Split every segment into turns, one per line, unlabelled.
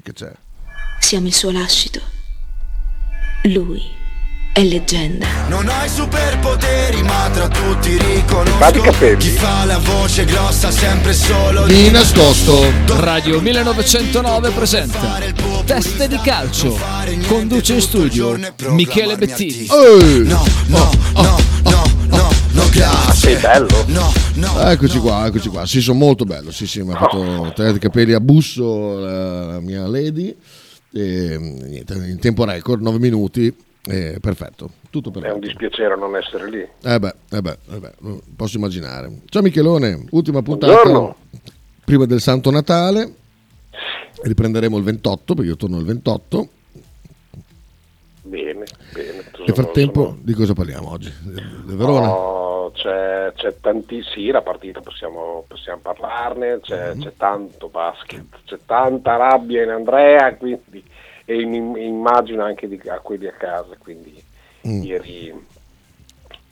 sì che c'è.
Siamo il suo lascito. Lui è leggenda.
Non hai superpoteri, ma tra tutti riconosco chi fa la voce grossa sempre solo
Di nascosto.
Radio 1909 presenta Teste di calcio. Conduce in studio Michele Bettini.
Ehi!
No, no, no.
Sei bello.
No, no.
Eccoci qua, eccoci qua. Sì, sono molto bello. Sì, sì, mi ha fatto tagliare i capelli a busso la, la mia lady. E, niente, in tempo record, 9 minuti. eh, perfetto, tutto
È un
perfetto.
dispiacere non essere lì.
Eh beh, eh beh, eh beh, posso immaginare. Ciao Michelone, ultima puntata
Buongiorno.
prima del Santo Natale. Riprenderemo il 28 perché io torno il 28.
Bene, bene.
Nel frattempo, di cosa parliamo oggi? Del Verona?
C'è, c'è tanti, sì, la partita possiamo, possiamo parlarne, c'è,
Mhm.
c'è tanto basket, c'è tanta rabbia in Andrea quindi, e in- immagino anche di, a quelli a casa, quindi
Mm.
ieri,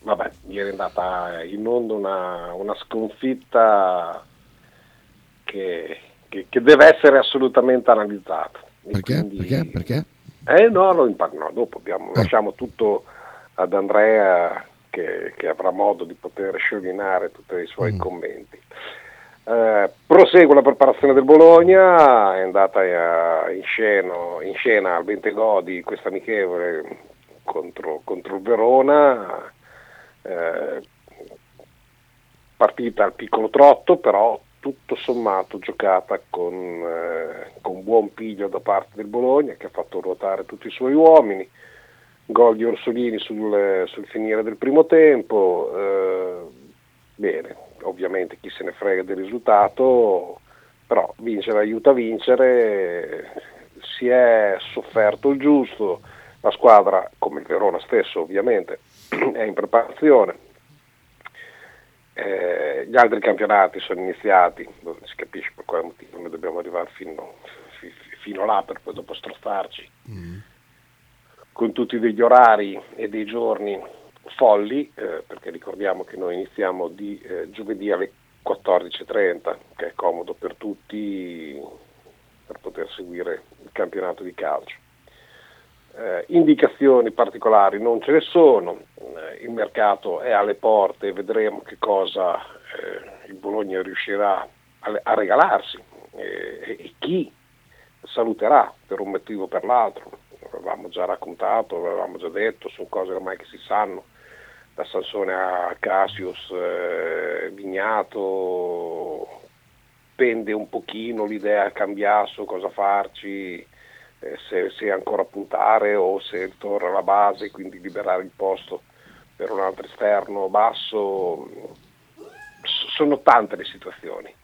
vabbè, ieri è andata in onda una, una sconfitta che, che- che deve essere assolutamente analizzata.
Perché?
quindi-
Perché? Perché?
eh no, lo impar- no, dopo abbiamo-
Eh.
lasciamo tutto ad Andrea che, che avrà modo di poter sciorinare tutti i suoi
Mm.
commenti. Eh, prosegue la preparazione del Bologna, è andata eh, in, scena, in scena al Bentegodi questa amichevole contro, contro il Verona, eh, partita al piccolo trotto, però tutto sommato giocata con, eh, con buon piglio da parte del Bologna che ha fatto ruotare tutti i suoi uomini, gol di Orsolini sul, sul finire del primo tempo, eh, bene, ovviamente chi se ne frega del risultato, però vincere aiuta a vincere, si è sofferto il giusto, la squadra, come il Verona stesso ovviamente, è in preparazione, eh, gli altri campionati sono iniziati, non si capisce per quale motivo noi dobbiamo arrivare fino, fi- fino là per poi dopo strozzarci con tutti degli orari e dei giorni folli, eh, perché ricordiamo che noi iniziamo di eh, giovedì alle 14.30, che è comodo per tutti per poter seguire il campionato di calcio. Eh, indicazioni particolari non ce ne sono, eh, il mercato è alle porte vedremo che cosa eh, il Bologna riuscirà a, a regalarsi eh, e chi saluterà per un motivo o per l'altro. Avevamo già raccontato, avevamo già detto, sono cose ormai che si sanno, da Sansone a Cassius, eh, Vignato, pende un pochino l'idea a Cambiasso, cosa farci, eh, se, se ancora puntare o se torna alla base, quindi liberare il posto per un altro esterno basso. S- Sono tante le situazioni.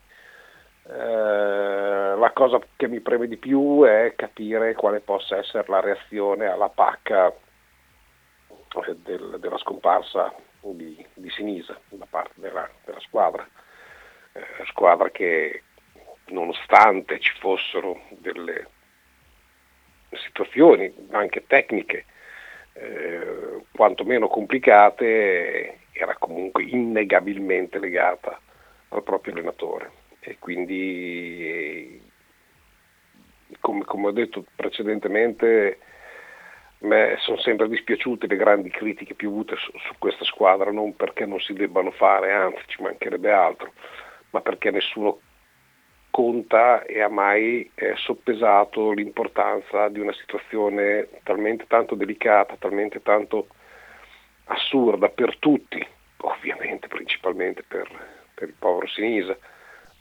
Eh, la cosa che mi preme di più è capire quale possa essere la reazione alla pacca eh, del- della scomparsa di, di Sinisa da parte della, della squadra. Eh, squadra che nonostante ci fossero delle situazioni anche tecniche eh, quantomeno complicate era comunque innegabilmente legata al proprio allenatore e quindi come, come ho detto precedentemente me sono sempre dispiaciute le grandi critiche piovute su, su questa squadra non perché non si debbano fare anzi ci mancherebbe altro ma perché nessuno conta e ha mai eh, soppesato l'importanza di una situazione talmente tanto delicata, talmente tanto assurda per tutti, ovviamente principalmente per, per il povero Sinisa,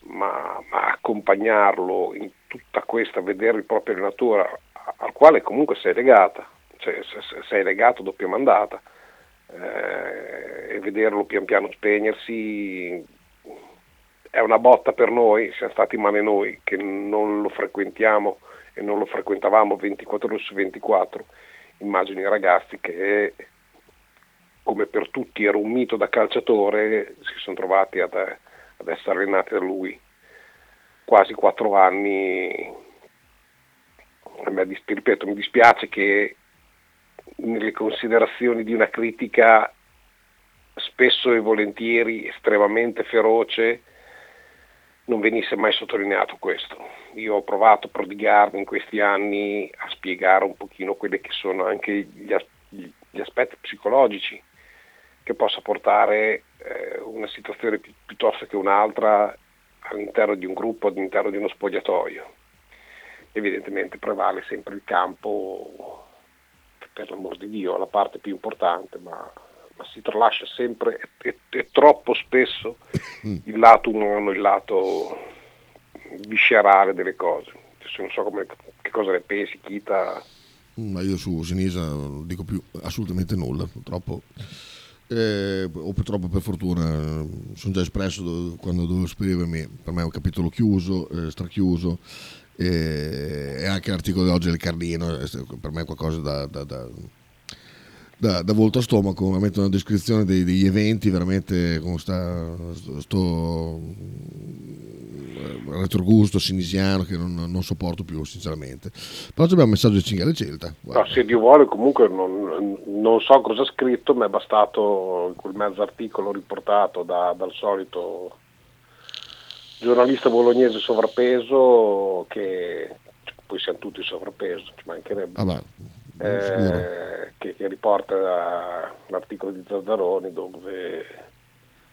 ma, ma accompagnarlo in tutta questa, vedere il proprio allenatore al quale comunque sei legata, cioè se- se- sei legato doppia mandata, eh, e vederlo pian piano spegnersi è una botta per noi, siamo stati male noi che non lo frequentiamo e non lo frequentavamo 24 ore su 24. Immagino i ragazzi che, come per tutti era un mito da calciatore, si sono trovati ad, ad essere allenati da lui quasi quattro anni. Ripeto, mi dispiace che nelle considerazioni di una critica spesso e volentieri estremamente feroce non venisse mai sottolineato questo. Io ho provato a prodigarmi in questi anni a spiegare un pochino quelli che sono anche gli, gli aspetti psicologici che possa portare eh, una situazione pi- piuttosto che un'altra all'interno di un gruppo, all'interno di uno spogliatoio. Evidentemente prevale sempre il campo, per l'amor di Dio, la parte più importante, ma, ma si tralascia sempre e, e, troppo spesso il lato umano, il lato viscerale delle cose. Adesso non so come, che cosa ne pensi, Kita.
Ma io su Sinisa non dico più assolutamente nulla, purtroppo eh, o purtroppo per fortuna sono già espresso quando dovevo esprimermi, per me è un capitolo chiuso, eh, strachiuso eh, e anche l'articolo di oggi del Carlino per me è qualcosa da, da, da, da, volto a stomaco, veramente una descrizione dei, degli eventi veramente con sta, sto retrogusto sinisiano che non, non, sopporto più sinceramente. Però abbiamo un messaggio di Cingale Celta
no, se Dio vuole comunque non, non, so cosa ha scritto mi è bastato quel mezzo articolo riportato da, dal solito giornalista bolognese sovrappeso che poi siamo tutti sovrappeso ci mancherebbe
ah,
eh, che, che, riporta l'articolo di Zazzaroni dove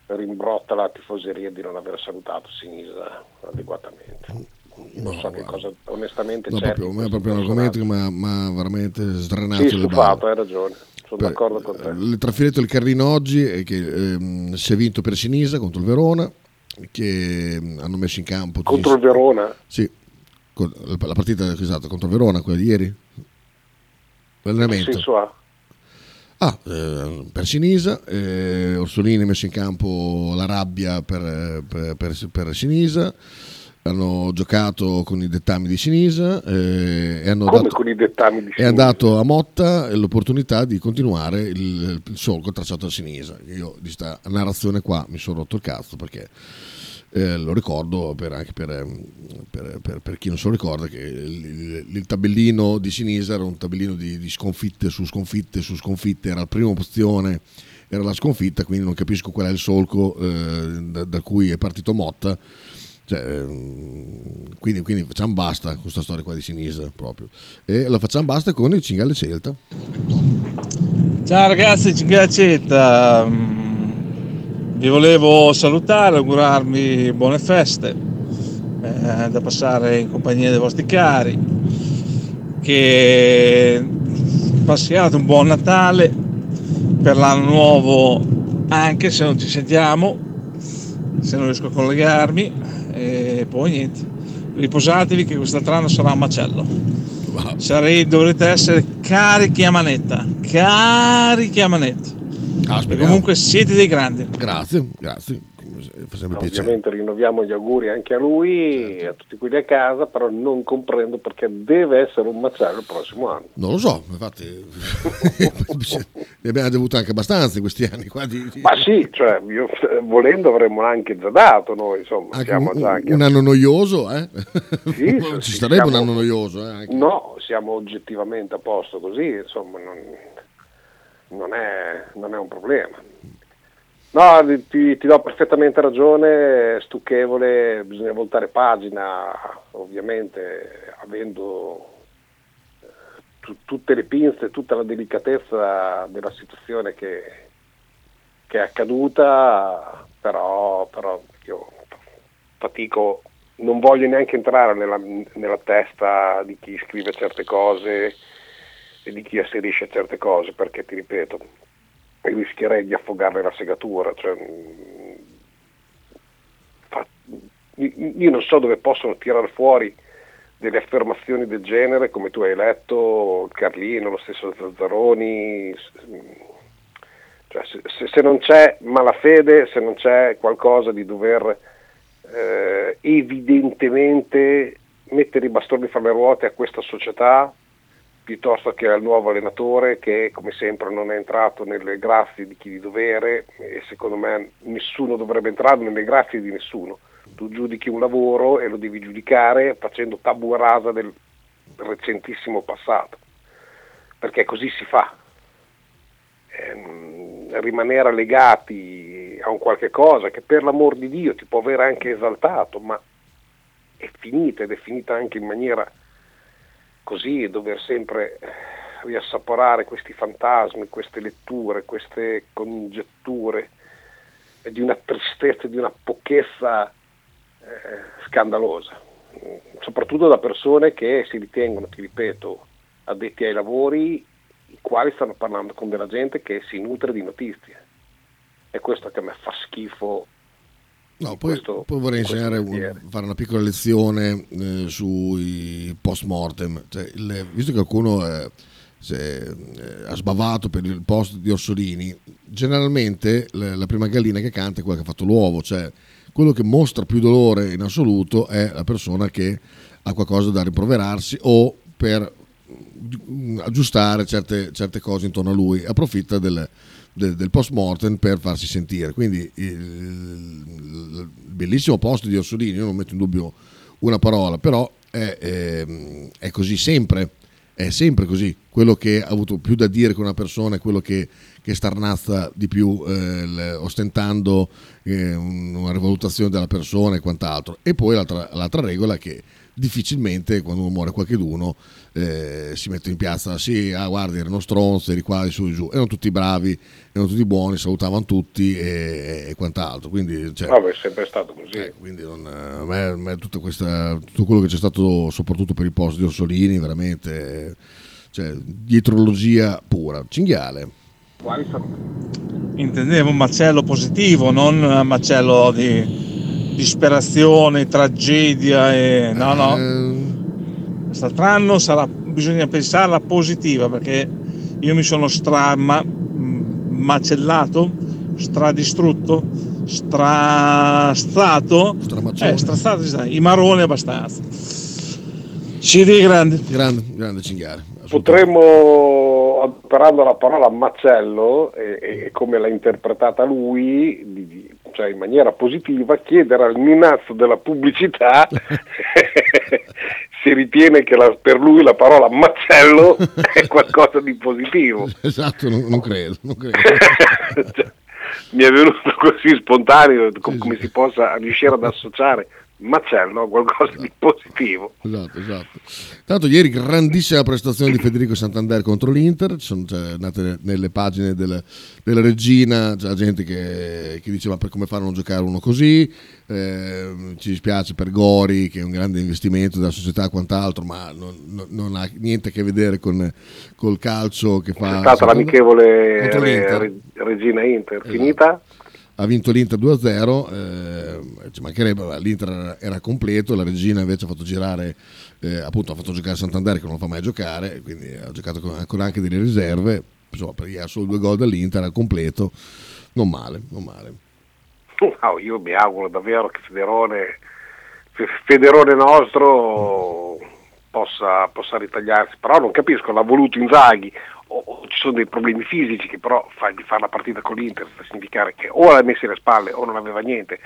rimbrotta la tifoseria di non aver salutato Sinisa adeguatamente. Non no, so che cosa, onestamente
no,
c'è.
Proprio, è proprio un argomento che mi ha veramente sdrenato
sì, stufato, hai ragione. Sono per, d'accordo con te.
Il trasferito del Carrino oggi è che ehm, si è vinto per Sinisa contro il Verona, che ehm, hanno messo in campo.
Contro il Verona?
Sì, la partita esatto, contro il Verona, quella di ieri. L'allenamento. Ah, eh, per Sinisa, eh, Orsolini ha messo in campo la rabbia per, per, per, per Sinisa, hanno giocato con i dettami di Sinisa eh, e hanno
Come
dato,
con i dettami di Sinisa?
dato a Motta l'opportunità di continuare il, il solco tracciato a Sinisa. Io di questa narrazione qua mi sono rotto il cazzo perché eh, lo ricordo per, anche per, per, per, chi non se lo ricorda che il, il, il, tabellino di Sinisa era un tabellino di, di, sconfitte su sconfitte su sconfitte, era la prima opzione, era la sconfitta, quindi non capisco qual è il solco eh, da, da, cui è partito Motta. Cioè, ehm, quindi, quindi, facciamo basta con questa storia qua di Sinisa proprio. E la facciamo basta con il Cingale Celta.
Ciao ragazzi, Cingale Celta vi volevo salutare, augurarvi buone feste eh, da passare in compagnia dei vostri cari, che passiate un buon Natale per l'anno nuovo, anche se non ci sentiamo, se non riesco a collegarmi, e poi niente, riposatevi che quest'altro anno sarà un macello. Sarei, dovrete essere carichi a manetta, carichi a manetta. Ah, comunque siete dei grandi.
Grazie, grazie.
No, ovviamente rinnoviamo gli auguri anche a lui e a tutti quelli a casa, però non comprendo perché deve essere un macello il prossimo anno.
Non lo so, infatti ne abbiamo avuto anche abbastanza in questi anni. Qua di,
di... Ma sì, cioè, io, volendo avremmo anche già dato noi, insomma.
Anche un, anche... un, anno noioso, eh? Sì, Ci starebbe siamo... un anno noioso, eh?
Anche. No, siamo oggettivamente a posto così, insomma, non non è, non è un problema. No, ti, ti, do perfettamente ragione, stucchevole, bisogna voltare pagina, ovviamente avendo eh, t- tutte le pinze, tutta la delicatezza della situazione che, che è accaduta, però, però, io fatico, non voglio neanche entrare nella, nella testa di chi scrive certe cose e di chi asserisce certe cose, perché ti ripeto, rischierei di affogarle la segatura. Cioè, fa, io non so dove possono tirare fuori delle affermazioni del genere, come tu hai letto, Carlino, lo stesso Zazzaroni. Cioè, se, se, non c'è malafede, se non c'è qualcosa di dover eh, evidentemente mettere i bastoni fra le ruote a questa società, piuttosto che al nuovo allenatore che come sempre non è entrato nelle grazie di chi di dovere e secondo me nessuno dovrebbe entrare nelle grazie di nessuno. Tu giudichi un lavoro e lo devi giudicare facendo tabula rasa del recentissimo passato, perché così si fa. Eh, rimanere legati a un qualche cosa che per l'amor di Dio ti può aver anche esaltato, ma è finita ed è finita anche in maniera così, dover sempre riassaporare questi fantasmi, queste letture, queste congetture di una tristezza, di una pochezza eh, scandalosa, soprattutto da persone che si ritengono, ti ripeto, addetti ai lavori, i quali stanno parlando con della gente che si nutre di notizie. È questo che a me fa schifo.
No, poi, poi, vorrei insegnare, un, fare una piccola lezione eh, sui post mortem. Cioè, il, visto che qualcuno eh, se, eh, ha sbavato per il post di Orsolini, generalmente le, la prima gallina che canta è quella che ha fatto l'uovo, cioè quello che mostra più dolore in assoluto è la persona che ha qualcosa da rimproverarsi o per aggiustare certe, certe cose intorno a lui, approfitta del, del, del post mortem per farsi sentire. Quindi il, il, bellissimo post di Orsolini, io non metto in dubbio una parola, però è, è, è così sempre è sempre così. Quello che ha avuto più da dire con una persona è quello che, che starnazza di più, eh, ostentando eh, una rivalutazione della persona e quant'altro. E poi l'altra, l'altra regola che difficilmente quando muore qualcuno eh, si mette in piazza sì, ah guardi erano stronzi, eri qua, di su e giù. Erano tutti bravi, erano tutti buoni salutavano tutti e, e quant'altro. Quindi cioè,
Vabbè, è sempre stato così.
eh, quindi non, a me, a me tutta questa, tutto quello che c'è stato soprattutto per i post di Orsolini veramente cioè, dietrologia pura cinghiale.
Intendevo un macello positivo non un macello di disperazione, tragedia e no no. Eh. quest'anno sarà, bisogna pensarla positiva perché io mi sono stra ma, macellato stradistrutto strastato. Eh, strastato i maroni abbastanza. CD grande.
Grande grande cinghiale
potremmo imparando la parola macello e, e, come l'ha interpretata lui di, cioè in maniera positiva, chiedere al Minazzo della pubblicità se ritiene che la, per lui la parola macello è qualcosa di positivo.
Esatto, non, non credo. Non credo.
cioè, mi è venuto così spontaneo come si possa riuscire ad associare macello, qualcosa esatto. di positivo.
Esatto, esatto. Tanto ieri grandissima prestazione di Federico Santander contro l'Inter, sono cioè, nate nelle pagine del, della regina, c'è gente che, che diceva per come fare a non giocare uno così, eh, ci dispiace per Gori che è un grande investimento della società e quant'altro, ma non, non, non ha niente a che vedere con col calcio che fa...
È stata l'amichevole Re, Regina Inter, esatto. finita?
Ha vinto l'Inter 2-0, eh, ci mancherebbe, l'Inter era completo, la regina invece ha fatto girare, eh, appunto ha fatto giocare Santander che non lo fa mai giocare, quindi ha giocato con, con anche delle riserve, insomma perché ha solo due gol dall'Inter al completo, non male, non male.
Oh, io mi auguro davvero che Federone, Federone nostro possa, possa ritagliarsi, però non capisco, l'ha voluto Inzaghi o, o ci sono dei problemi fisici che però fa, di fare la partita con l'Inter sta a significare che o l'ha messa alle spalle o non aveva niente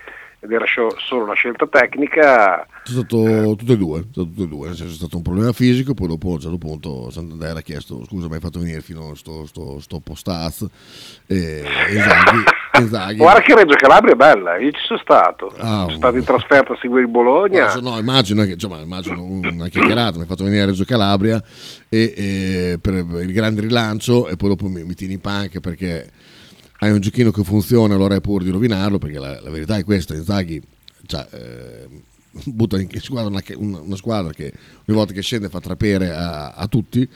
ed era solo una scelta tecnica.
È stato tutte e due, tutte e due, senso è stato un problema fisico, poi dopo a un certo punto Santander ha chiesto scusa mi hai fatto venire fino a sto, sto, sto postaz e Inzaghi,
Guarda che Reggio Calabria è bella, io ci sono stato, ah, sono stato in trasferta a seguire il Bologna.
No, no immagino, che, insomma, immagino una chiacchierata, mi hai fatto venire a Reggio Calabria e, e per il grande rilancio e poi dopo mi, mi tieni in panca perché hai un giochino che funziona, allora è pur di rovinarlo, perché la, la verità è questa, Inzaghi cioè, eh, butta in squadra una, una, una, squadra che ogni volta che scende fa trapere a, a tutti,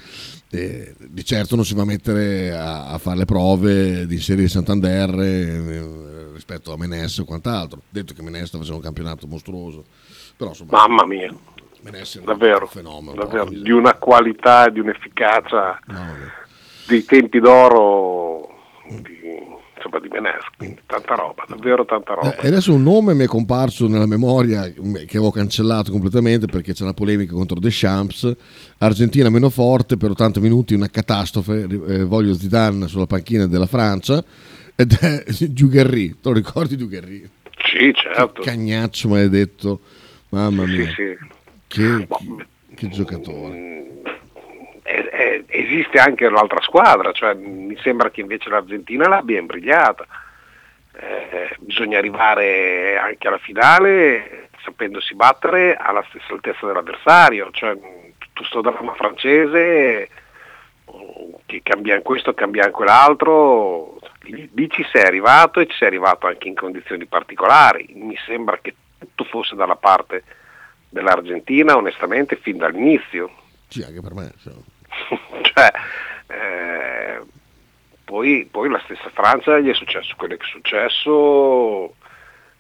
e di certo non si va a mettere a, a fare le prove di serie di Santander eh, rispetto a Menes o quant'altro, detto che Menes sta facendo un campionato mostruoso. Però, insomma,
Mamma mia, davvero, un fenomeno, davvero. di una qualità, di un'efficacia, no, dei tempi d'oro di, insomma, di Beneschi, tanta roba, davvero tanta roba.
Eh, adesso un nome mi è comparso nella memoria che avevo cancellato completamente perché c'è una polemica contro The Champs, Argentina meno forte per 80 minuti, una catastrofe, eh, voglio Zidane sulla panchina della Francia ed è Giugarri, te lo ricordi Giugarri?
Sì, certo.
Che cagnaccio maledetto, mamma mia. Sì, sì. Che, che, che giocatore. Mm,
eh, esiste anche l'altra squadra, cioè mi sembra che invece l'Argentina l'abbia imbrigliata. eh, bisogna arrivare anche alla finale sapendosi battere alla stessa altezza dell'avversario, cioè tutto sto dramma francese che cambia questo, cambia quell'altro, lì ci sei arrivato e ci sei arrivato anche in condizioni particolari, mi sembra che tutto fosse dalla parte dell'Argentina onestamente fin dall'inizio.
Sì, anche per me.
cioè, eh, poi, poi, la stessa Francia gli è successo quello che è successo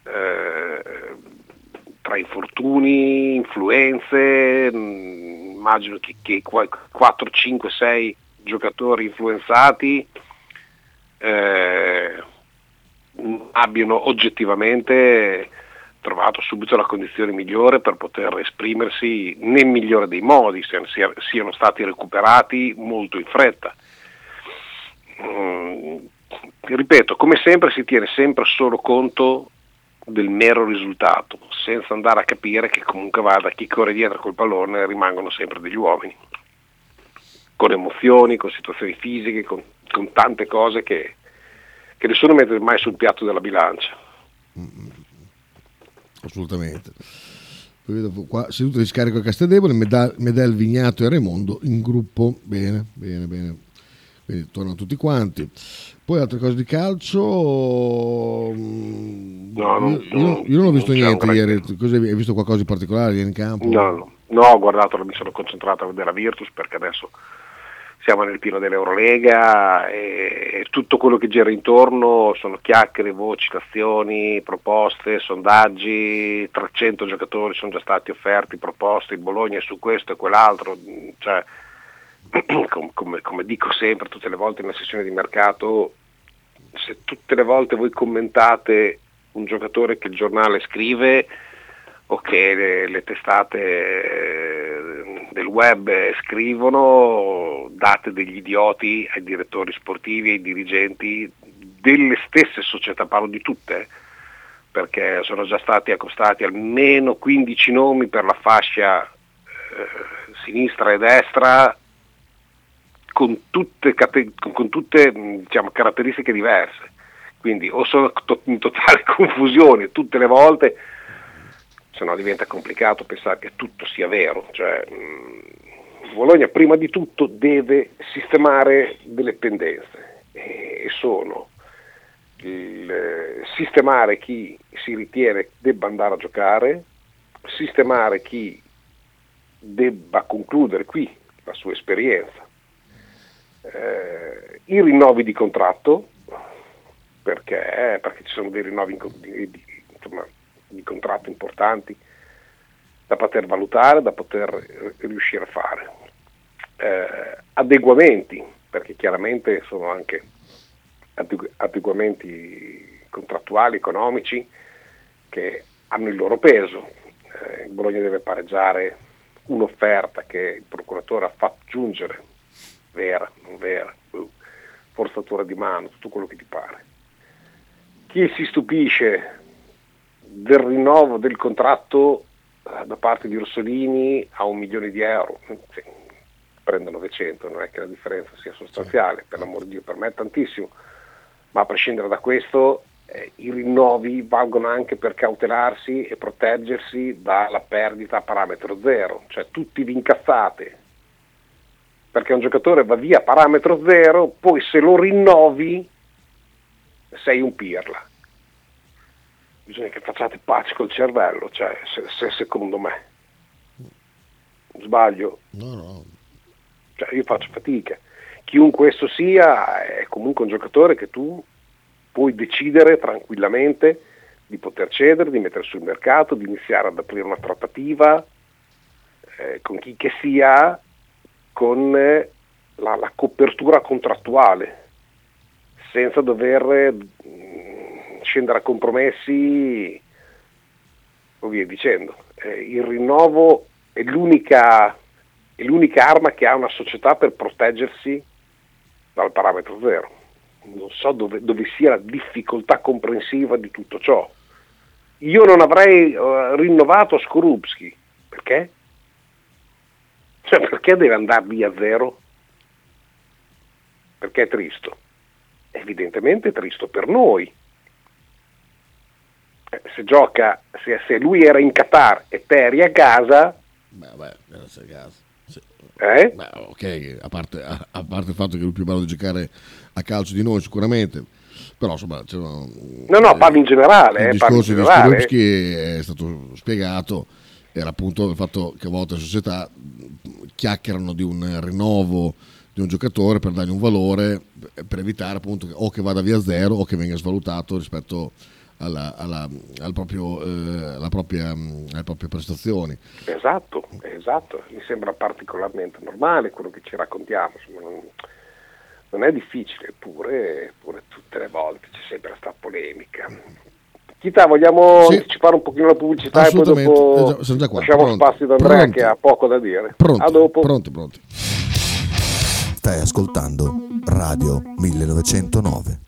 eh, tra infortuni, influenze, mh, mm, immagino che, che 4, 5, 6 giocatori influenzati eh, abbiano oggettivamente trovato subito la condizione migliore per poter esprimersi nel migliore dei modi, siano stati recuperati molto in fretta. Mm, ripeto, come sempre si tiene sempre solo conto del mero risultato, senza andare a capire che comunque vada chi corre dietro col pallone rimangono sempre degli uomini, con emozioni, con situazioni fisiche, con, con tante cose che, che nessuno mette mai sul piatto della bilancia.
Assolutamente. Poi vedo qua seduto di scarico a Castedevole, Medel, Medel, Vignato e Raimondo in gruppo. Bene, bene, bene. Quindi tornano tutti quanti. Poi altre cose di calcio.
Mm, no, non,
io, io, io, non ho visto non niente ieri. Cos'è, hai visto qualcosa di particolare ieri in campo?
No, no, no ho guardato, mi sono concentrato a vedere la Virtus perché adesso siamo nel pieno dell'Eurolega e, tutto quello che gira intorno sono chiacchiere, voci, azioni, proposte, sondaggi, 300 giocatori sono già stati offerti, proposti, il Bologna è su questo e quell'altro, cioè, come, come dico sempre tutte le volte in una sessione di mercato, se tutte le volte voi commentate un giocatore che il giornale scrive, o che le, le testate eh, del web scrivono, date degli idioti ai direttori sportivi, ai dirigenti delle stesse società, parlo di tutte, perché sono già stati accostati almeno 15 nomi per la fascia eh, sinistra e destra con tutte, con tutte diciamo, caratteristiche diverse. Quindi o sono in totale confusione tutte le volte se no diventa complicato pensare che tutto sia vero. Cioè, mh, Bologna prima di tutto deve sistemare delle pendenze e sono il, eh, sistemare chi si ritiene debba andare a giocare, sistemare chi debba concludere qui la sua esperienza, eh, i rinnovi di contratto, perché, perché ci sono dei rinnovi di, di, insomma, di contratti importanti da poter valutare, da poter riuscire a fare. Eh, adeguamenti, perché chiaramente sono anche adeguamenti contrattuali, economici, che hanno il loro peso. Eh, il Bologna deve pareggiare un'offerta che il procuratore ha fatto giungere, vera, non vera, boh, forzatura di mano, tutto quello che ti pare. Chi si stupisce del rinnovo del contratto eh, da parte di Orsolini a un milione di euro. Sì, prendo 900, non è che la differenza sia sostanziale, per l'amor di Dio, per me è tantissimo, ma a prescindere da questo eh, i rinnovi valgono anche per cautelarsi e proteggersi dalla perdita a parametro zero, cioè tutti vi incazzate. Perché un giocatore va via a parametro zero, poi se lo rinnovi sei un pirla bisogna che facciate pace col cervello, cioè, se, se secondo me. Sbaglio?
No, no.
Cioè, io faccio fatica. Chiunque esso sia, è comunque un giocatore che tu puoi decidere tranquillamente di poter cedere, di mettere sul mercato, di iniziare ad aprire una trattativa eh, con chi che sia, con eh, la, la, copertura contrattuale, senza dover scendere a compromessi o via dicendo. Eh, il rinnovo è l'unica, è l'unica arma che ha una società per proteggersi dal parametro zero. Non so dove, dove sia la difficoltà comprensiva di tutto ciò. Io non avrei uh, rinnovato Skorupski, perché? Cioè, perché deve andare via zero? Perché è tristo? Evidentemente è tristo per noi, se gioca, se, se lui era in Qatar e Peri a casa...
Beh, beh, era a casa. Sì.
Eh?
Beh, ok, a parte, a, a parte, il fatto che lui è più bravo di giocare a calcio di noi sicuramente, però insomma...
no, no, parlo in generale.
Il
eh,
discorso
di
Skorupski è stato spiegato, era appunto il fatto che a volte le società chiacchierano di un rinnovo di un giocatore per dargli un valore, per evitare appunto o che vada via zero o che venga svalutato rispetto alla, alla, al proprio, eh, alla propria, alle proprie prestazioni.
Esatto, esatto, mi sembra particolarmente normale quello che ci raccontiamo, Insomma, non, non, è difficile, eppure, tutte le volte c'è sempre questa polemica. Chita, vogliamo sì. anticipare un pochino la pubblicità e poi dopo
già, già qua.
lasciamo
pronti,
spazio ad Andrea
pronti.
che ha poco da dire.
Pronti,
a dopo.
Pronti, pronti.
Stai ascoltando Radio 1909.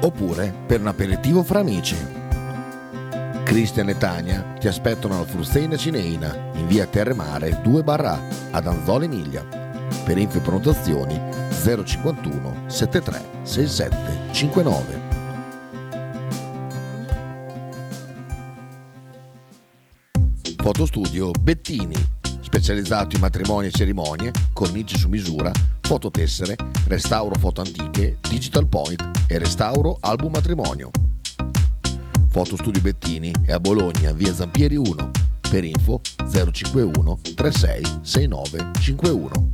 Oppure per un aperitivo fra amici. Cristian e Tania ti aspettano alla Frusteina Cineina in via Terremare 2 barra ad Anzola Emilia. Per info e prenotazioni 051 73 67 59. Fotostudio Bettini, specializzato in matrimoni e cerimonie, cornici su misura, fototessere, restauro foto antiche, digital point e restauro album matrimonio. Fotostudio Bettini è a Bologna, via Zampieri 1. Per info 051 36 69 51.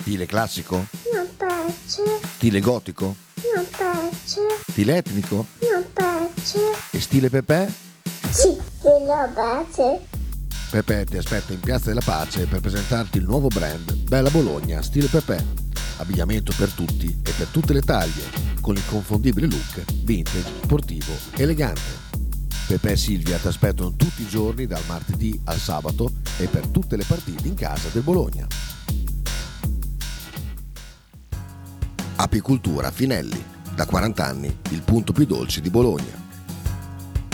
Stile classico?
Non piace.
Stile gotico?
Non piace.
Stile etnico?
Non piace.
E stile Pepe?
Sì, lo piace.
Pepe ti aspetta in Piazza della Pace per presentarti il nuovo brand Bella Bologna Stile Pepe. Abbigliamento per tutti e per tutte le taglie, con l'inconfondibile look vintage, sportivo, elegante. Pepe e Silvia ti aspettano tutti i giorni dal martedì al sabato e per tutte le partite in casa del Bologna. Apicultura Finelli, da 40 anni il punto più dolce di Bologna.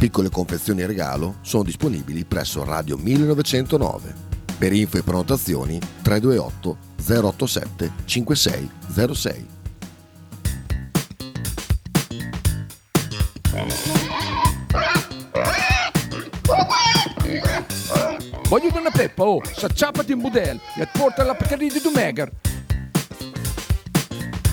Piccole confezioni regalo sono disponibili presso Radio 1909. Per info e prenotazioni 328 087 5606.
Voglio una peppa, oh, s'acciappati in budel e porta la Pcaridi di Dumegar.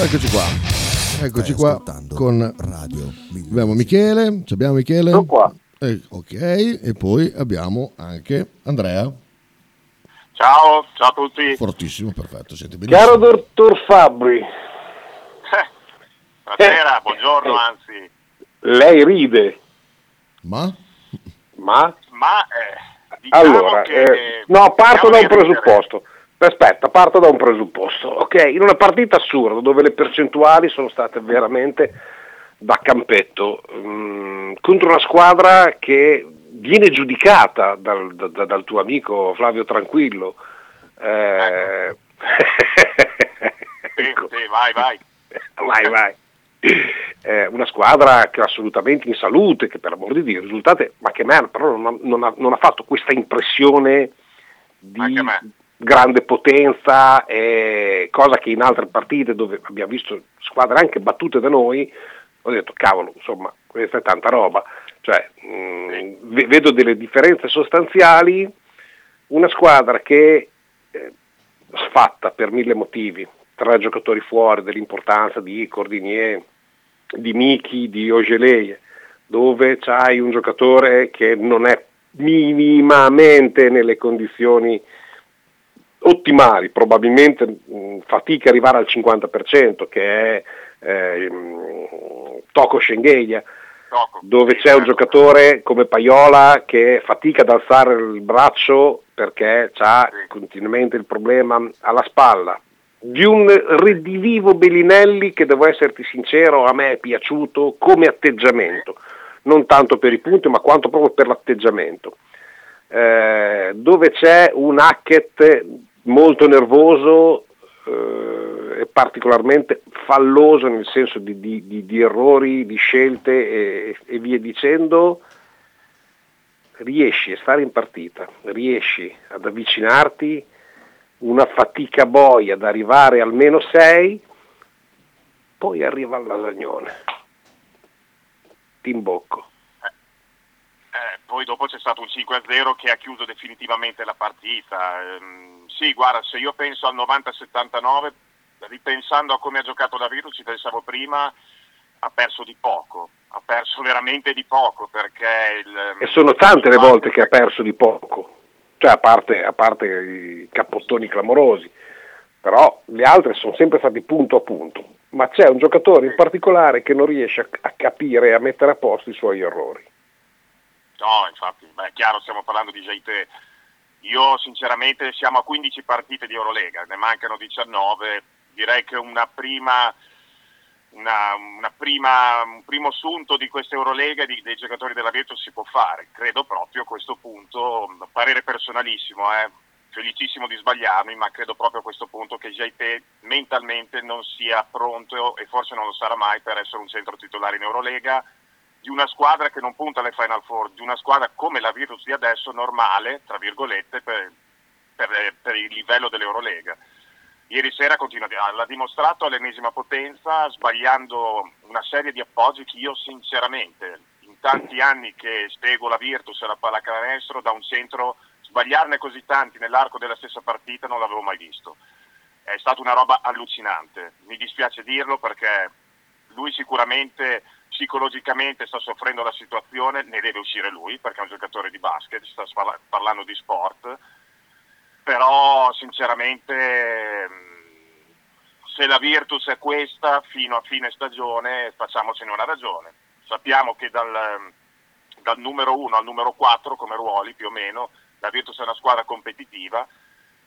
Eccoci qua. Eccoci
Stai
qua con
Radio
abbiamo Michele, ci abbiamo Michele.
Sono qua.
Eh, ok, e poi abbiamo anche Andrea.
Ciao, ciao a tutti.
Fortissimo, perfetto, senti benissimo.
Caro dottor Fabri,
Buonasera, buongiorno anzi.
lei ride,
Ma?
ma...
Ma eh, diciamo
Allora,
che...
eh, no, parto da un presupposto. Aspetta, parto da un presupposto. Ok, in una partita assurda dove le percentuali sono state veramente da campetto, mm, contro una squadra che viene giudicata dal, da- dal tuo amico Flavio Tranquillo, eh,
sì, sì, vai, vai.
vai, vai. Eh, una squadra che è assolutamente in salute, che per amor di Dio risultate, ma che me, però non ha, non, ha, non ha, fatto questa impressione di grande potenza, eh, cosa che in altre partite dove abbiamo visto squadre anche battute da noi, ho detto cavolo, insomma, questa è tanta roba, cioè, mh, vedo delle differenze sostanziali, una squadra che eh, sfatta per mille motivi, tre giocatori fuori, dell'importanza di Cordinier, di Miki, di Ogeleie, dove c'hai un giocatore che non è minimamente nelle condizioni ottimali, probabilmente mh, fatica ad arrivare al 50%, che è eh, Toko Schengeia, dove c'è un giocatore come Paiola che fatica ad alzare il braccio perché ha continuamente il problema alla spalla, di un redivivo Bellinelli che devo esserti sincero a me è piaciuto come atteggiamento, non tanto per i punti ma quanto proprio per l'atteggiamento, eh, dove c'è un Hackett molto nervoso eh, e particolarmente falloso nel senso di, di, di, di errori, di scelte e, e via dicendo, riesci a stare in partita, riesci ad avvicinarti una fatica boia ad arrivare al meno 6, poi arriva il lasagnone. Timbocco.
Eh, eh, poi dopo c'è stato un 5-0 che ha chiuso definitivamente la partita. Eh, sì, guarda, se io penso al 90-79, ripensando a come ha giocato la Virtus, ci pensavo prima, ha perso di poco, ha perso veramente di poco perché... Il,
e sono tante le volte che ha perso di poco cioè a parte, a parte i cappottoni clamorosi, però le altre sono sempre stati punto a punto, ma c'è un giocatore in particolare che non riesce a, a capire e a mettere a posto i suoi errori.
No, infatti, beh, è chiaro, stiamo parlando di JT. Io sinceramente siamo a 15 partite di Eurolega, ne mancano 19, direi che una prima una, una prima, un primo assunto di questa Eurolega di, dei giocatori della Virtus si può fare. Credo proprio a questo punto, parere personalissimo, eh, felicissimo di sbagliarmi, ma credo proprio a questo punto che JP mentalmente non sia pronto e forse non lo sarà mai per essere un centro titolare in Eurolega di una squadra che non punta alle Final Four, di una squadra come la Virtus di adesso normale, tra virgolette, per, per, per il livello dell'Eurolega. Ieri sera continua, l'ha dimostrato all'ennesima potenza sbagliando una serie di appoggi che io sinceramente in tanti anni che spiego la Virtus e la pallacanestro da un centro sbagliarne così tanti nell'arco della stessa partita non l'avevo mai visto. È stata una roba allucinante, mi dispiace dirlo perché lui sicuramente psicologicamente sta soffrendo la situazione, ne deve uscire lui perché è un giocatore di basket, sta parlando di sport però sinceramente se la Virtus è questa fino a fine stagione facciamocene una ragione. Sappiamo che dal, dal numero 1 al numero 4 come ruoli più o meno la Virtus è una squadra competitiva,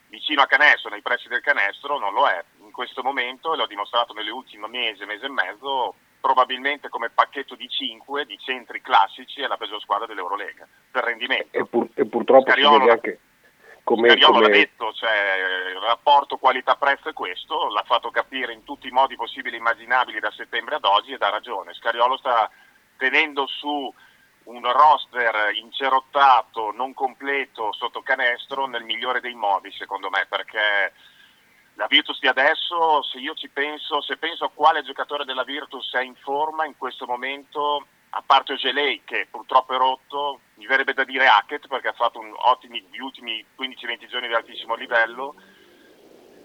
vicino a canestro, nei pressi del canestro non lo è. In questo momento, e l'ho dimostrato negli ultimi mesi, mese e mezzo, probabilmente come pacchetto di 5 di centri classici è la peggior squadra dell'Eurolega per rendimento.
E, pur, e purtroppo
Scariolo,
si vede anche come,
Scariolo
come...
l'ha detto, cioè, il rapporto qualità-prezzo è questo, l'ha fatto capire in tutti i modi possibili e immaginabili da settembre ad oggi ed ha ragione. Scariolo sta tenendo su un roster incerottato, non completo, sotto canestro nel migliore dei modi secondo me perché la Virtus di adesso, se io ci penso, se penso a quale giocatore della Virtus è in forma in questo momento, a parte Ogelei che purtroppo è rotto, mi verrebbe da dire Hackett perché ha fatto ottimi, gli ultimi 15-20 giorni di altissimo livello,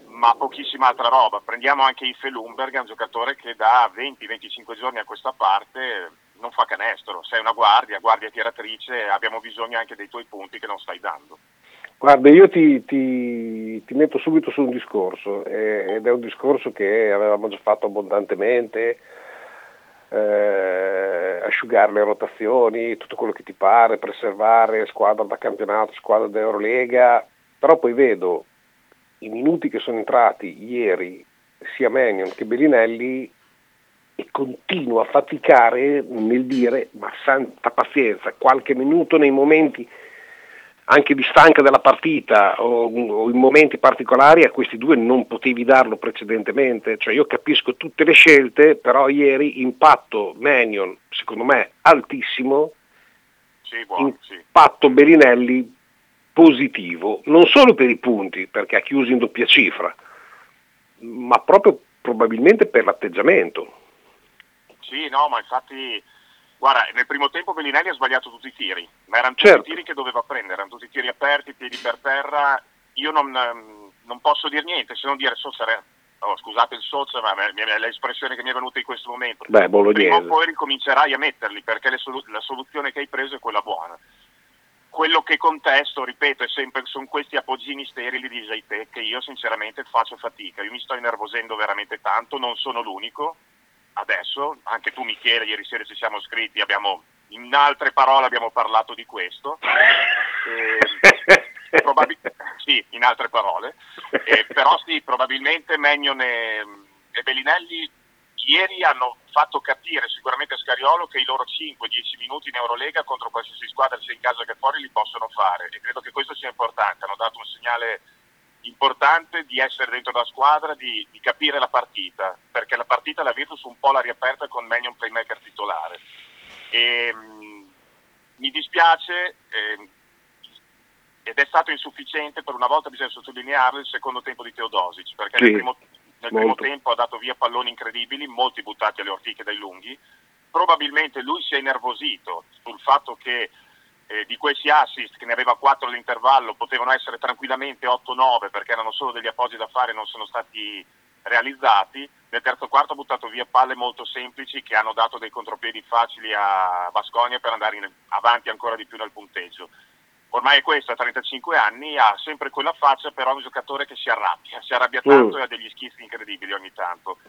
ma pochissima altra roba. Prendiamo anche Ife Lumberg, un giocatore che da 20-25 giorni a questa parte non fa canestro, sei una guardia, guardia tiratrice, abbiamo bisogno anche dei tuoi punti che non stai dando.
Guarda, io ti, ti, ti metto subito su un discorso eh, ed è un discorso che avevamo già fatto abbondantemente, eh, asciugare le rotazioni, tutto quello che ti pare, preservare squadra da campionato, squadra da Eurolega, però poi vedo i minuti che sono entrati ieri sia Menion che Bellinelli e continuo a faticare nel dire ma santa pazienza, qualche minuto nei momenti anche di stanca della partita o, o, in momenti particolari a questi due non potevi darlo precedentemente, cioè io capisco tutte le scelte, però ieri impatto Manion secondo me altissimo,
sì, buono,
impatto sì. Bellinelli positivo, non solo per i punti perché ha chiuso in doppia cifra, ma proprio probabilmente per l'atteggiamento.
Sì, no, ma infatti Guarda, nel primo tempo Bellinelli ha sbagliato tutti i tiri, ma erano tutti
certo.
i tiri che doveva prendere, erano tutti i tiri aperti, piedi per terra. Io non, ehm, non posso dire niente se non dire Sossare. Oh, scusate il sozzo, ma è l'espressione che mi è venuta in questo momento.
Beh,
Prima o poi ricomincerai a metterli perché solu- la soluzione che hai preso è quella buona. Quello che contesto, ripeto, è sempre, sono questi appoggini sterili di Jaite che io sinceramente faccio fatica. Io mi sto innervosendo veramente tanto, non sono l'unico adesso, anche tu Michele, ieri sera ci siamo scritti, abbiamo, in altre parole abbiamo parlato di questo. Eh, probabil- sì, in altre parole, eh, però sì, probabilmente Magnon e, e Bellinelli ieri hanno fatto capire sicuramente a Scariolo che i loro 5-10 minuti in Eurolega contro qualsiasi squadra sia in casa che fuori li possono fare. E credo che questo sia importante, hanno dato un segnale importante di essere dentro la squadra, di, di, capire la partita, perché la partita la Virtus un po' l'ha riaperta con Manion playmaker titolare. E, mh, mi dispiace eh, ed è stato insufficiente, per una volta bisogna sottolinearlo, il secondo tempo di Teodosic, perché
sì,
nel, primo, nel primo tempo ha dato via palloni incredibili, molti buttati alle ortiche dai lunghi, probabilmente lui si è innervosito sul fatto che eh, di questi assist, che ne aveva 4 all'intervallo, potevano essere tranquillamente 8-9 perché erano solo degli appoggi da fare e non sono stati realizzati. Nel terzo quarto ha buttato via palle molto semplici che hanno dato dei contropiedi facili a Basconia per andare in, avanti ancora di più nel punteggio. Ormai è questo, a 35 anni, ha sempre quella faccia, però è un giocatore che si arrabbia, si arrabbia tanto mm. e ha degli schizzi incredibili ogni tanto.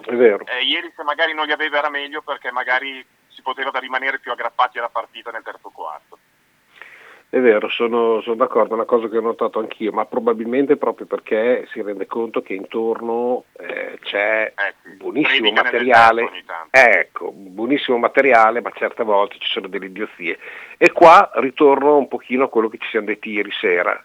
Eh, ieri se magari non li aveva era meglio perché magari si poteva rimanere più aggrappati alla partita nel terzo quarto.
È vero, sono, sono, d'accordo, è una cosa che ho notato anch'io, ma probabilmente proprio perché si rende conto che intorno eh, c'è
eh,
buonissimo materiale, ecco, buonissimo materiale, ma certe volte ci sono delle idiozie. E qua ritorno un pochino a quello che ci siamo detti ieri sera.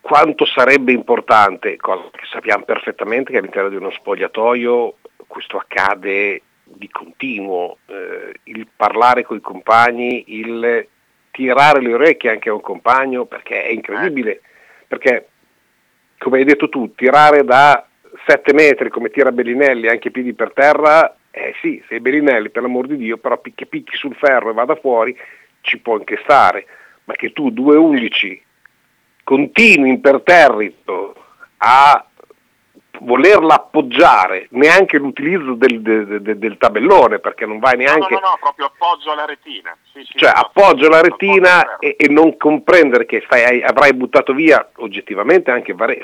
Quanto sarebbe importante, cosa che sappiamo perfettamente che all'interno di uno spogliatoio questo accade di continuo, eh, il parlare con i compagni, il tirare le orecchie anche a un compagno perché è incredibile, perché come hai detto tu, tirare da 7 metri come tira Bellinelli anche piedi per terra, eh sì, sei Bellinelli per l'amor di Dio, però picchi picchi sul ferro e vada fuori ci può anche stare, ma che tu 2-11 continui imperterrito a volerla appoggiare, neanche l'utilizzo del, del, del, del, tabellone, perché non vai neanche...
No, no, no, proprio appoggio alla retina. Sì, sì,
cioè appoggio alla retina e, e, non comprendere che stai, avrai buttato via oggettivamente anche vari,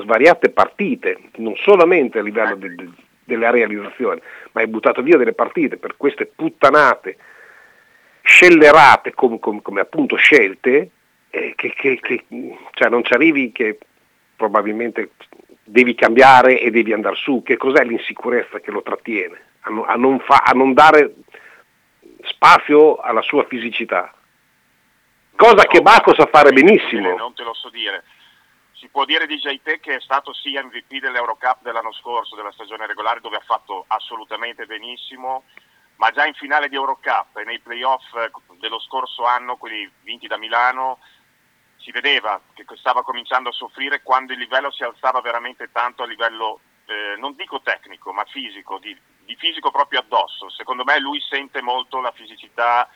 svariate partite, non solamente a livello de, de, della realizzazione, ma hai buttato via delle partite per queste puttanate scellerate come, come, come appunto scelte, eh, che, che, che cioè non ci arrivi che probabilmente devi cambiare e devi andare su, che cos'è l'insicurezza che lo trattiene, a non, a non, fa, a non dare spazio alla sua fisicità. Cosa che Baco sa fare benissimo.
Non te lo so dire. Si può dire di JT che è stato sì MVP dell'Eurocup dell'anno scorso, della stagione regolare, dove ha fatto assolutamente benissimo, ma già in finale di Eurocup e nei playoff dello scorso anno, quelli vinti da Milano, si vedeva che stava cominciando a soffrire quando il livello si alzava veramente tanto a livello, eh, non dico tecnico, ma fisico, di, di, fisico proprio addosso. Secondo me lui sente molto la fisicità,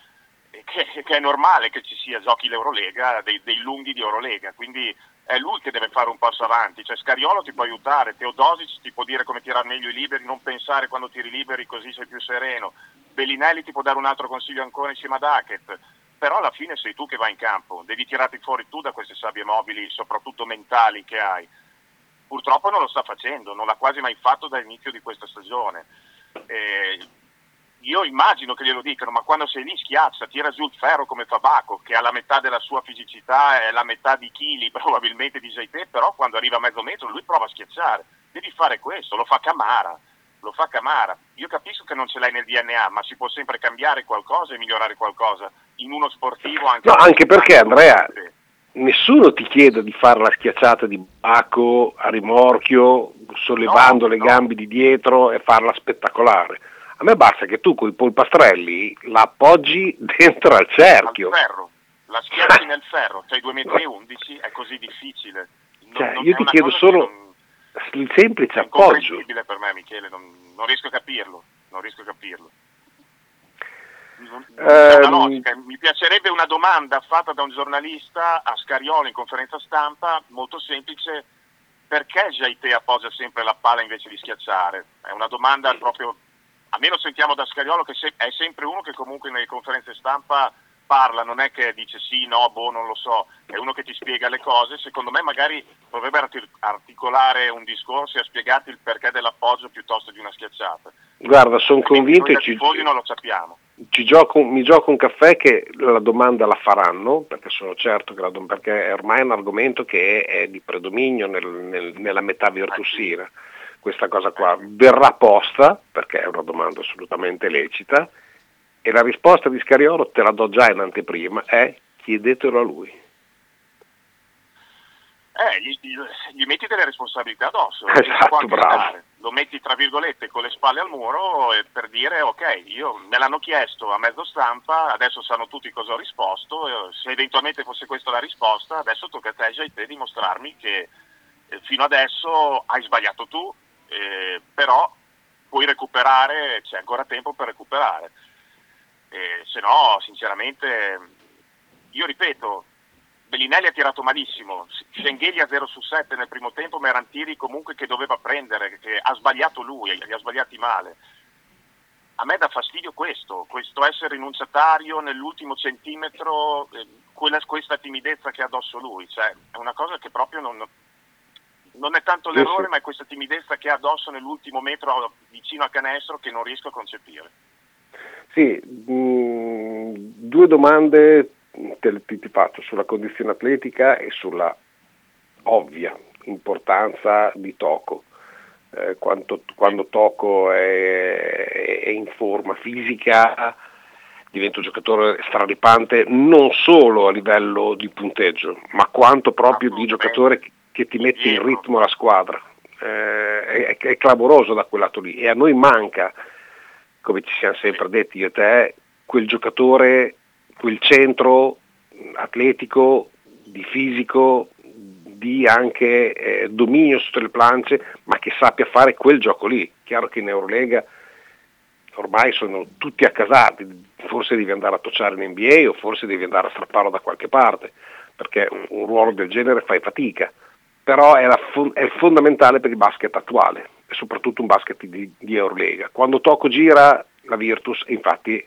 eh, che, che, è normale che ci sia giochi l'Eurolega, dei, dei lunghi di Eurolega, quindi è lui che deve fare un passo avanti, cioè Scariolo ti può aiutare, Teodosic ti può dire come tirare meglio i liberi, non pensare quando tiri liberi così sei più sereno, Bellinelli ti può dare un altro consiglio ancora insieme ad Hackett, però alla fine sei tu che vai in campo, devi tirarti fuori tu da queste sabbie mobili, soprattutto mentali che hai. Purtroppo non lo sta facendo, non l'ha quasi mai fatto dall'inizio di questa stagione. Eh, io immagino che glielo dicano, ma quando sei lì schiaccia, tira giù il ferro come fa Baco, che ha la metà della sua fisicità, è la metà di chili probabilmente di Jaite, però quando arriva a mezzo metro lui prova a schiacciare. Devi fare questo, lo fa Camara, lo fa Camara. Io capisco che non ce l'hai nel DNA, ma si può sempre cambiare qualcosa e migliorare qualcosa in uno sportivo anche...
No, anche perché Andrea, nessuno ti chiede di fare la schiacciata di bacco a rimorchio, sollevando no, le no. gambe di dietro e farla spettacolare. A me basta che tu con i polpastrelli la appoggi dentro al cerchio.
Al ferro, la schiacci nel ferro, sei 2,11 m, è così difficile.
Non, cioè, non io ti chiedo solo non, il semplice appoggio. È
per me Michele, non, non riesco a capirlo, non riesco a capirlo. Um, Mi piacerebbe una domanda fatta da un giornalista a Scariolo in conferenza stampa, molto semplice, perché Jaite appoggia sempre la palla invece di schiacciare? È una domanda proprio, a me lo sentiamo da Scariolo che è sempre uno che comunque nelle conferenze stampa parla, non è che dice sì, no, boh, non lo so, è uno che ti spiega le cose, secondo me magari dovrebbe articolare un discorso e a spiegarti il perché dell'appoggio piuttosto di una schiacciata.
Guarda, sono convinto
e ci... non lo sappiamo
gioco, mi gioco un caffè che la domanda la faranno, perché sono certo che la, perché è ormai un argomento che è, è di predominio nel, nel, nella metà virtussina. Questa cosa qua verrà posta, perché è una domanda assolutamente lecita, e la risposta di Scariolo, te la do già in anteprima, è chiedetelo a lui.
Eh, gli, gli, metti delle responsabilità addosso,
esatto,
lo metti tra virgolette con le spalle al muro per dire ok, io me l'hanno chiesto a mezzo stampa, adesso sanno tutti cosa ho risposto, se eventualmente fosse questa la risposta, adesso tocca a te a te dimostrarmi che eh, fino adesso hai sbagliato tu, eh, però puoi recuperare, c'è ancora tempo per recuperare. Eh, se no, sinceramente, io ripeto, Bellinelli ha tirato malissimo, Schengeli a 0 su 7 nel primo tempo, ma erano tiri comunque che doveva prendere, che ha sbagliato lui, li ha sbagliati male. A me dà fastidio questo, questo essere rinunciatario nell'ultimo centimetro, eh, quella, questa timidezza che ha addosso lui, cioè, è una cosa che proprio non, non è tanto l'errore, ma è questa timidezza che ha addosso nell'ultimo metro vicino al canestro che non riesco a concepire.
Sì, mh, mm, due domande ti, ti faccio sulla condizione atletica e sulla ovvia importanza di Toco. Eh, quando, quando, Toco è, è, in forma fisica diventa un giocatore straripante non solo a livello di punteggio, ma quanto proprio di giocatore che, ti mette in ritmo la squadra. Eh, è, è, clamoroso da quel lato lì e a noi manca, come ci siamo sempre detti io e te, quel giocatore quel centro atletico, di fisico, di anche eh, dominio sotto le plance, ma che sappia fare quel gioco lì. Chiaro che in Eurolega ormai sono tutti accasati, forse devi andare a tocciare in NBA o forse devi andare a strapparlo da qualche parte, perché un, un ruolo del genere fai fatica, però è, la, è, fondamentale per il basket attuale, soprattutto un basket di, di Eurolega. Quando Toco gira la Virtus, infatti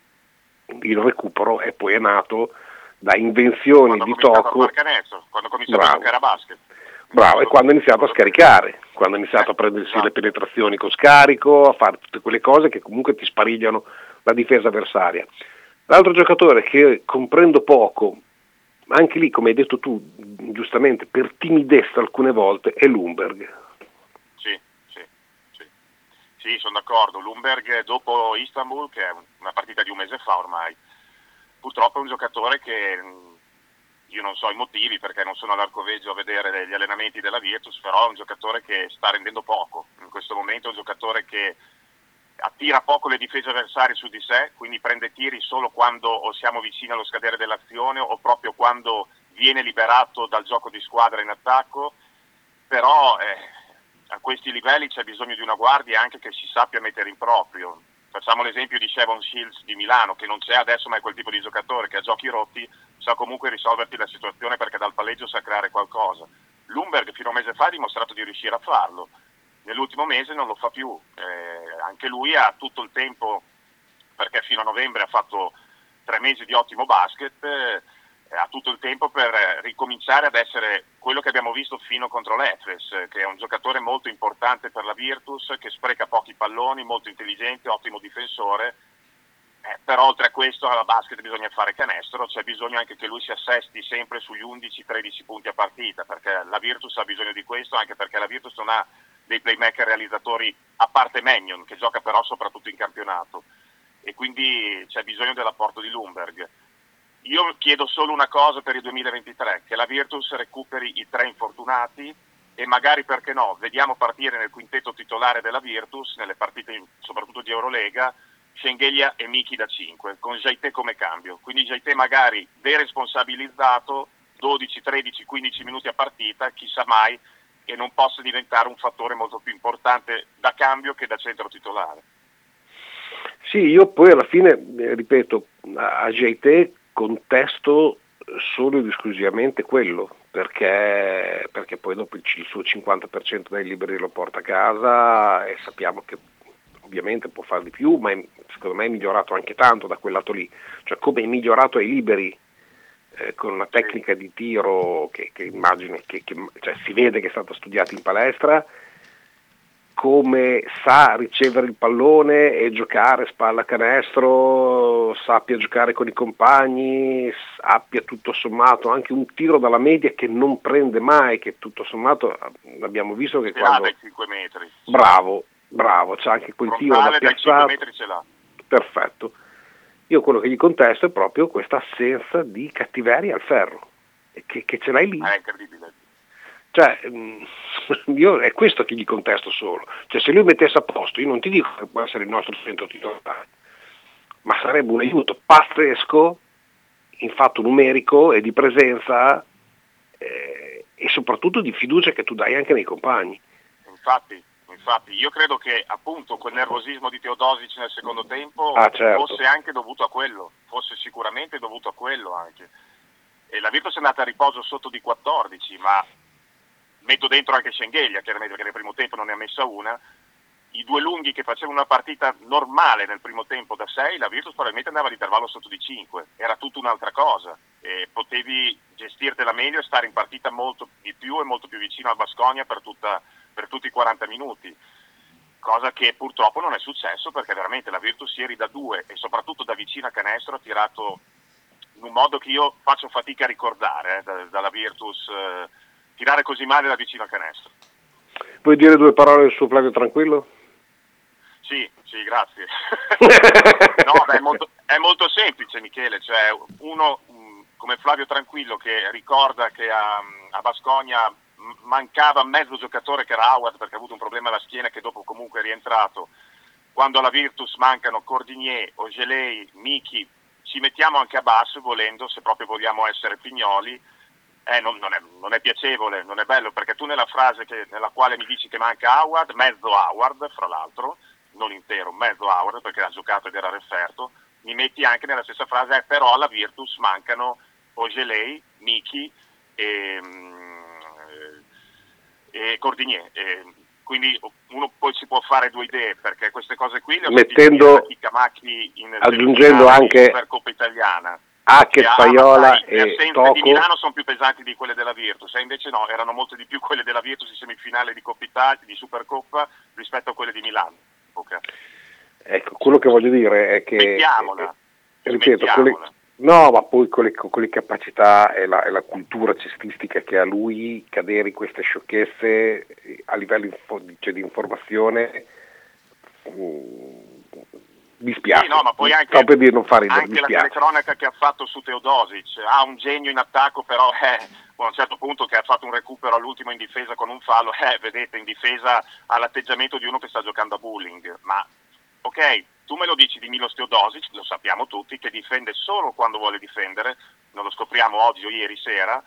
il recupero e poi è nato da invenzioni di Toco.
A canestro, quando cominciato Bravo. a giocare a basket.
Bravo, e quando ha iniziato a scaricare, quando ha iniziato a prendersi le penetrazioni con scarico, a fare tutte quelle cose che comunque ti sparigliano la difesa avversaria. L'altro giocatore che comprendo poco, anche lì come hai detto tu giustamente, per timidezza alcune volte, è Lumberg.
Sì, sono d'accordo. Lumberg dopo Istanbul, che è una partita di un mese fa ormai, purtroppo è un giocatore che io non so i motivi perché non sono all'arcoveggio a vedere gli allenamenti della Virtus, però è un giocatore che sta rendendo poco. In questo momento è un giocatore che attira poco le difese avversarie su di sé, quindi prende tiri solo quando siamo vicini allo scadere dell'azione o proprio quando viene liberato dal gioco di squadra in attacco, però eh, a questi livelli c'è bisogno di una guardia anche che si sappia mettere in proprio. Facciamo l'esempio di Shevon Shields di Milano, che non c'è adesso ma è quel tipo di giocatore che a giochi rotti sa comunque risolverti la situazione perché dal palleggio sa creare qualcosa. Lumberg fino a un mese fa ha dimostrato di riuscire a farlo, nell'ultimo mese non lo fa più, eh, anche lui ha tutto il tempo, perché fino a novembre ha fatto tre mesi di ottimo basket, eh, ha tutto il tempo per ricominciare ad essere quello che abbiamo visto fino contro l'Efes, che è un giocatore molto importante per la Virtus, che spreca pochi palloni, molto intelligente, ottimo difensore, eh, però oltre a questo alla basket bisogna fare canestro, c'è bisogno anche che lui si assesti sempre sugli 11-13 punti a partita, perché la Virtus ha bisogno di questo, anche perché la Virtus non ha dei playmaker realizzatori, a parte Magnon, che gioca però soprattutto in campionato, e quindi c'è bisogno dell'apporto di Lumberg io chiedo solo una cosa per il 2023, che la Virtus recuperi i tre infortunati e magari perché no, vediamo partire nel quintetto titolare della Virtus, nelle partite soprattutto di Eurolega, Schengelia e Miki da 5, con Jaite come cambio. Quindi Jaite magari deresponsabilizzato 12, 13, 15 minuti a partita, chissà mai che non possa diventare un fattore molto più importante da cambio che da centro titolare.
Sì, io poi alla fine, eh, ripeto, a JT contesto solo ed esclusivamente quello, perché, perché poi dopo il, suo 50% dei liberi lo porta a casa e sappiamo che ovviamente può fare di più, ma è, secondo me è migliorato anche tanto da quel lato lì, cioè come è migliorato ai liberi eh, con una tecnica di tiro che, che immagino che, che cioè, si vede che è stata studiata in palestra, come sa ricevere il pallone e giocare spalla canestro, sappia giocare con i compagni, abbia tutto sommato anche un tiro dalla media che non prende mai, che tutto sommato abbiamo visto che quando...
dai 5 metri.
Bravo, bravo, c'è anche quel tiro da piazzato. metri ce l'ha. Perfetto. Io quello che gli contesto è proprio questa assenza di cattiveria al ferro, che, che ce l'hai lì.
È incredibile.
Cioè, mm, io è questo che gli contesto solo. Cioè, se lui mettesse a posto, io non ti dico che può essere il nostro centro titolare, ma sarebbe un aiuto pazzesco in fatto numerico e di presenza eh, e soprattutto di fiducia che tu dai anche nei compagni.
Infatti, infatti, io credo che appunto quel nervosismo di Teodosic nel secondo tempo
ah, certo.
fosse anche dovuto a quello, fosse sicuramente dovuto a quello anche. E la Virtus è andata a riposo sotto di 14, ma metto dentro anche Schengelia, chiaramente perché nel primo tempo non ne ha messa una, i due lunghi che facevano una partita normale nel primo tempo da 6, la Virtus probabilmente andava all'intervallo sotto di 5, era tutta un'altra cosa, e potevi gestirtela meglio e stare in partita molto di più e molto più vicino a Basconia per, per tutti i 40 minuti, cosa che purtroppo non è successo perché veramente la Virtus ieri da 2 e soprattutto da vicino a canestro ha tirato in un modo che io faccio fatica a ricordare eh, dalla Virtus. Eh, tirare così male da vicino al canestro.
Puoi dire due parole su Flavio Tranquillo?
Sì, sì, grazie. no, beh, è, molto, è, molto, semplice Michele, cioè uno mm, come Flavio Tranquillo che ricorda che a, a Basconia mancava mezzo giocatore che era Howard perché ha avuto un problema alla schiena che dopo comunque è rientrato. Quando alla Virtus mancano Cordinier, Ogelei, Michi, ci mettiamo anche a basso volendo, se proprio vogliamo essere pignoli, eh, non, non, è, non, è, piacevole, non è bello, perché tu nella frase che, nella quale mi dici che manca Howard, mezzo Howard, fra l'altro, non intero, mezzo Howard, perché ha giocato ed era referto, mi metti anche nella stessa frase, eh, però alla Virtus mancano Ogelei, Miki e, mm, e Cordinier. E, quindi uno poi si può fare due idee, perché queste cose qui le ho
mettendo,
in
aggiungendo anche
per Coppa Italiana
Hacker, Spaiola e
Le
Toco.
di Milano sono più pesanti di quelle della Virtus, e invece no, erano molte di più quelle della Virtus in semifinale di Coppa Italia, di Supercoppa rispetto a quelle di Milano. Okay.
Ecco, quello che voglio dire è che...
Mettiamola.
Eh, ripeto, quelle, no, ma poi con le, con le capacità e la, e la, cultura cestistica che ha lui, cadere in queste sciocchezze a livello cioè, di informazione... Um, mi spiace.
Sì, no, ma poi anche,
per dire non fare ridere,
anche la telecronaca che ha fatto su Teodosic, ha un genio in attacco, però eh, a un certo punto che ha fatto un recupero all'ultimo in difesa con un fallo, eh, vedete, in difesa ha l'atteggiamento di uno che sta giocando a bullying, ma ok, tu me lo dici di Milos Teodosic, lo sappiamo tutti, che difende solo quando vuole difendere, non lo scopriamo oggi o ieri sera,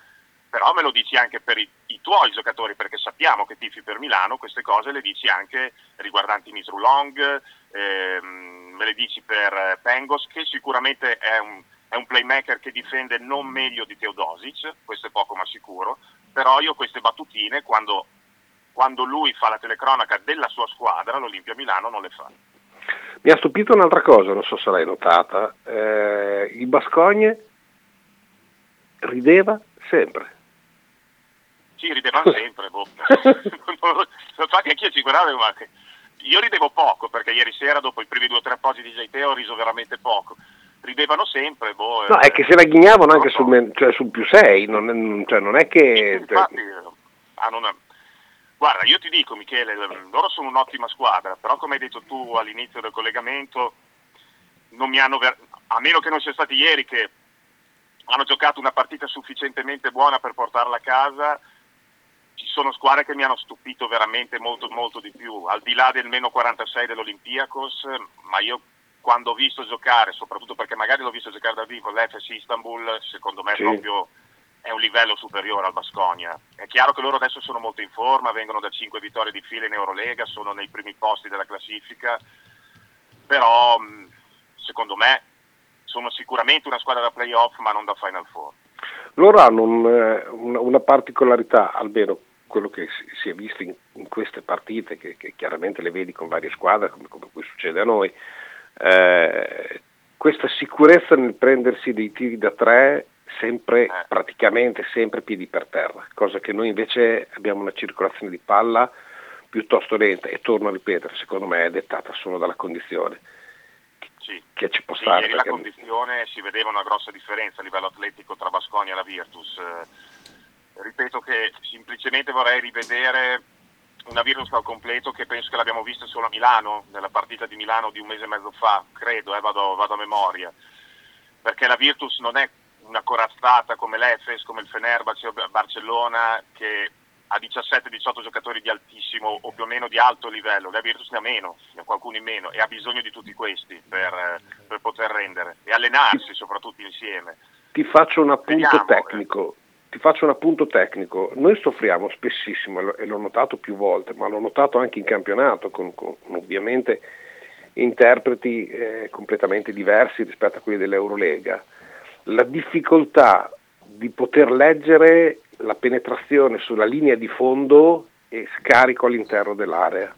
però me lo dici anche per i, i, tuoi giocatori, perché sappiamo che tifi per Milano, queste cose le dici anche riguardanti Misru Long, ehm, me le dici per Pengos, che sicuramente è un, è un, playmaker che difende non meglio di Teodosic, questo è poco ma sicuro, però io queste battutine, quando, quando lui fa la telecronaca della sua squadra, l'Olimpia Milano non le fa.
Mi ha stupito un'altra cosa, non so se l'hai notata, eh, il Bascogne rideva sempre
sì, ridevano sempre, boh. infatti anch'io ci guardavo, ma io ridevo poco perché ieri sera dopo i primi due o tre appoggi di JT ho riso veramente poco. Ridevano sempre, boh.
No, è che se la ghignavano anche sul, cioè, sul, più 6, non, cioè, non, è che...
Infatti, hanno una... Guarda, io ti dico Michele, loro sono un'ottima squadra, però come hai detto tu all'inizio del collegamento, non mi hanno ver... a meno che non sia stati ieri che hanno giocato una partita sufficientemente buona per portarla a casa. Sono squadre che mi hanno stupito veramente molto, molto di più, al di là del meno 46 dell'Olympiakos, ma io quando ho visto giocare, soprattutto perché magari l'ho visto giocare da vivo, l'FS Istanbul, secondo me sì. proprio è un livello superiore al Basconia. È chiaro che loro adesso sono molto in forma, vengono da 5 vittorie di fila in Eurolega, sono nei primi posti della classifica, però secondo me sono sicuramente una squadra da playoff ma non da Final Four.
Loro hanno un, eh, una particolarità, almeno quello che si è visto in, in queste partite, che, che, chiaramente le vedi con varie squadre, come, come poi succede a noi, eh, questa sicurezza nel prendersi dei tiri da tre sempre, eh. praticamente sempre piedi per terra, cosa che noi invece abbiamo una circolazione di palla piuttosto lenta e torno a ripetere, secondo me è dettata solo dalla condizione
sì.
che ci può
sì,
stare.
Ieri la condizione si vedeva una grossa differenza a livello atletico tra Basconia e la Virtus. Eh, ripeto che semplicemente vorrei rivedere una Virtus al completo che penso che l'abbiamo vista solo a Milano, nella partita di Milano di un mese e mezzo fa, credo, eh, vado, vado a memoria. Perché la Virtus non è una corazzata come l'Efes, come il Fenerbahce o Barcellona che ha 17-18 giocatori di altissimo o più o meno di alto livello, la Virtus ne ha meno, ne ha qualcuno in meno e ha bisogno di tutti questi per, per poter rendere e allenarsi soprattutto insieme.
Ti faccio un appunto Vediamo, tecnico. Ti faccio un appunto tecnico. Noi soffriamo spessissimo e l'ho notato più volte, ma l'ho notato anche in campionato con, con ovviamente interpreti eh, completamente diversi rispetto a quelli dell'Eurolega. La difficoltà di poter leggere la penetrazione sulla linea di fondo e scarico all'interno dell'area.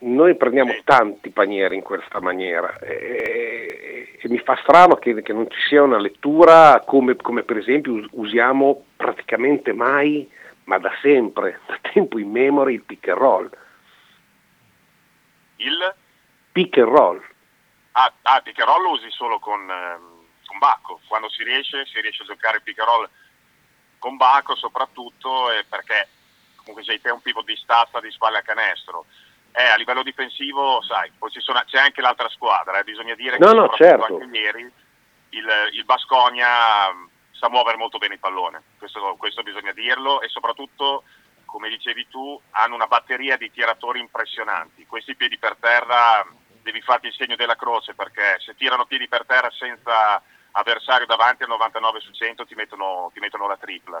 Noi prendiamo tanti panieri in questa maniera e, e mi fa strano che, che, non ci sia una lettura come, come, per esempio usiamo praticamente mai, ma da sempre, da tempo in memoria, il pick and roll.
Il?
Pick and roll.
Ah, ah pick and roll lo usi solo con, ehm, con Bacco, quando si riesce, si riesce a giocare pick and roll con Baco soprattutto eh, perché comunque sei te un pivot di stazza di spalle a canestro. Eh, a livello difensivo, sai, poi sono, c'è anche l'altra squadra, eh, bisogna dire
no,
che
no, certo.
anche ieri il, il Basconia mm, sa muovere molto bene il pallone, questo, questo bisogna dirlo e soprattutto come dicevi tu, hanno una batteria di tiratori impressionanti. Questi piedi per terra devi farti il segno della croce perché se tirano piedi per terra senza avversario davanti al 99 su 100 ti mettono, ti mettono la tripla.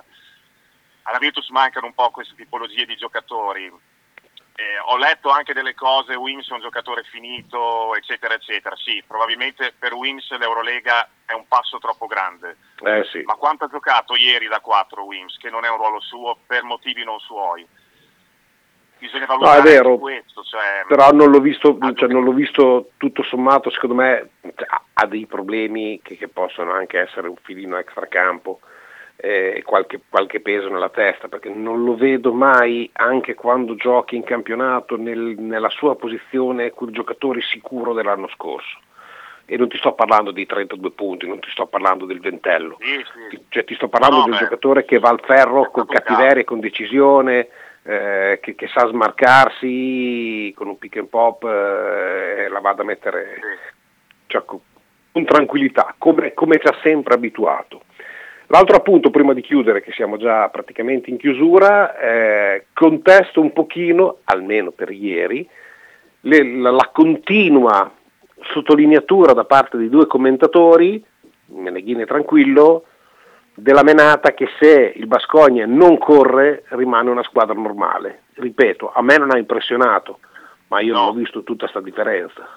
Alla Virtus mancano un po' queste tipologie di giocatori. Eh, ho letto anche delle cose, Wims è un giocatore finito, eccetera, eccetera. Sì, probabilmente per Wims l'Eurolega è un passo troppo grande.
Eh, sì.
Ma quanto ha giocato ieri da 4 Wims, che non è un ruolo suo per motivi non suoi? bisogna valutare
no, è vero,
questo. Cioè,
però non l'ho, visto, cioè, non l'ho visto tutto sommato, secondo me cioè, ha dei problemi che, che, possono anche essere un filino extracampo e eh, qualche, qualche, peso nella testa, perché non lo vedo mai, anche quando giochi in campionato, nel, nella sua posizione, quel giocatore sicuro dell'anno scorso. E non ti sto parlando di 32 punti, non ti sto parlando del ventello,
sì, sì.
Ti, cioè, ti sto parlando no, del beh, giocatore che va al ferro con cattiveria e con decisione, eh, che, che, sa smarcarsi con un pick and pop eh, la vada a mettere cioè, con, con, tranquillità, come, come, ci ha sempre abituato. L'altro appunto, prima di chiudere, che siamo già praticamente in chiusura, eh, contesto un pochino, almeno per ieri, le, la, la continua sottolineatura da parte di due commentatori, Meneghini e Tranquillo, della menata che se il Bascogna non corre rimane una squadra normale. Ripeto, a me non ha impressionato, ma io no. non ho visto tutta questa differenza.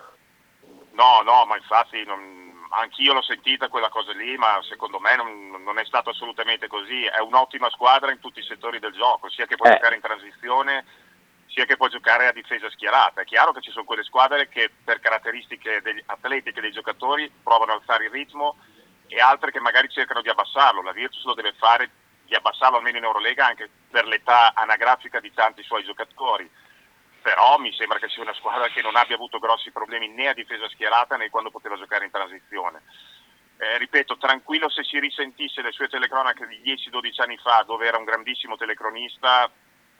No, no, ma infatti non, anch'io l'ho sentita quella cosa lì, ma secondo me non, non, è stato assolutamente così. È un'ottima squadra in tutti i settori del gioco, sia che può eh. giocare in transizione, sia che può giocare a difesa schierata. È chiaro che ci sono quelle squadre che per caratteristiche degli atletiche dei giocatori provano ad alzare il ritmo e altre che magari cercano di abbassarlo. La Virtus lo deve fare di abbassarlo almeno in Eurolega anche per l'età anagrafica di tanti suoi giocatori. Però mi sembra che sia una squadra che non abbia avuto grossi problemi né a difesa schierata né quando poteva giocare in transizione. Eh, ripeto, tranquillo se si risentisse le sue telecronache di 10-12 anni fa, dove era un grandissimo telecronista,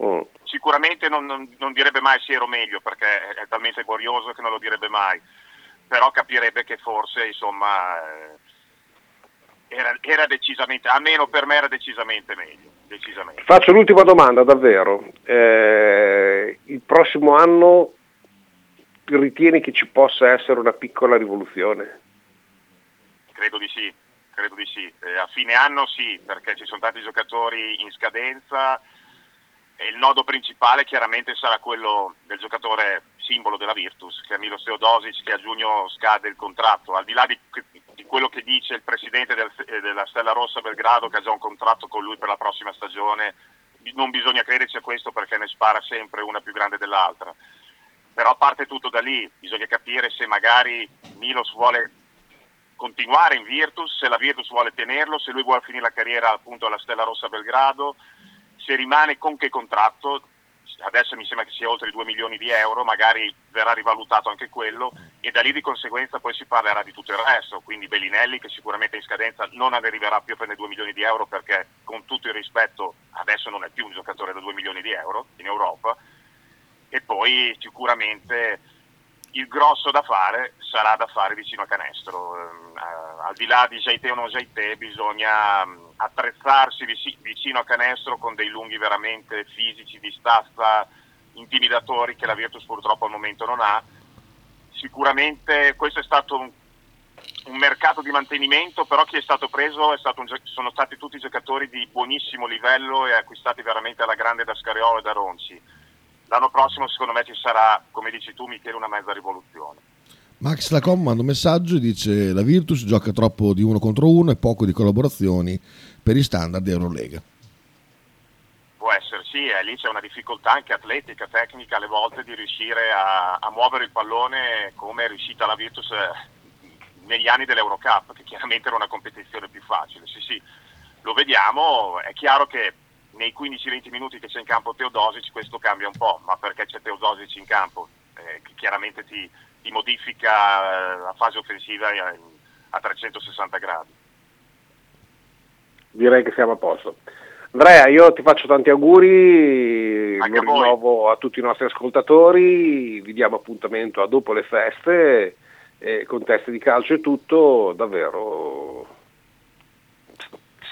mm. sicuramente non, non, non, direbbe mai se ero meglio, perché è, talmente glorioso che non lo direbbe mai. Però capirebbe che forse, insomma, eh, era, era decisamente, almeno per me era decisamente meglio. Decisamente.
Faccio l'ultima domanda, davvero. Eh, il prossimo anno ritieni che ci possa essere una piccola rivoluzione?
Credo di sì, credo di sì. Eh, a fine anno sì, perché ci sono tanti giocatori in scadenza e il nodo principale chiaramente sarà quello del giocatore simbolo della Virtus, che è Milos Teodosic, che a giugno scade il contratto. Al di là di, di quello che dice il presidente del, della Stella Rossa Belgrado, che ha già un contratto con lui per la prossima stagione, non bisogna crederci a questo perché ne spara sempre una più grande dell'altra. Però a parte tutto da lì, bisogna capire se magari Milos vuole continuare in Virtus, se la Virtus vuole tenerlo, se lui vuole finire la carriera appunto alla Stella Rossa Belgrado, se rimane con che contratto, adesso mi sembra che sia oltre i 2 milioni di euro, magari verrà rivalutato anche quello e da lì di conseguenza poi si parlerà di tutto il resto, quindi Bellinelli che sicuramente in scadenza non arriverà più a prendere 2 milioni di euro perché con tutto il rispetto adesso non è più un giocatore da 2 milioni di euro in Europa e poi sicuramente il grosso da fare sarà da fare vicino a canestro. Uh, al di là di Jaite o non Jaite bisogna attrezzarsi vic- vicino a canestro con dei lunghi veramente fisici di stazza intimidatori che la Virtus purtroppo al momento non ha. Sicuramente questo è stato un, un mercato di mantenimento, però chi è stato preso è stato un, sono stati tutti giocatori di buonissimo livello e acquistati veramente alla grande da Scariolo e da Ronci l'anno prossimo secondo me ci sarà, come dici tu Michele, una mezza rivoluzione.
Max Lacom manda un messaggio e dice la Virtus gioca troppo di uno contro uno e poco di collaborazioni per i standard di Eurolega.
Può essere, sì, eh, lì c'è una difficoltà anche atletica, tecnica alle volte di riuscire a, a muovere il pallone come è riuscita la Virtus eh, negli anni dell'Eurocup, che chiaramente era una competizione più facile. Sì, sì, lo vediamo, è chiaro che nei 15-20 minuti che c'è in campo Teodosic questo cambia un po', ma perché c'è Teodosic in campo, eh, chiaramente ti, ti modifica eh, la fase offensiva a, a 360 gradi.
Direi che siamo a posto. Andrea, io ti faccio tanti auguri,
Anche
lo rinnovo a tutti i nostri ascoltatori, vi diamo appuntamento a dopo le feste, eh, con teste di calcio e tutto, davvero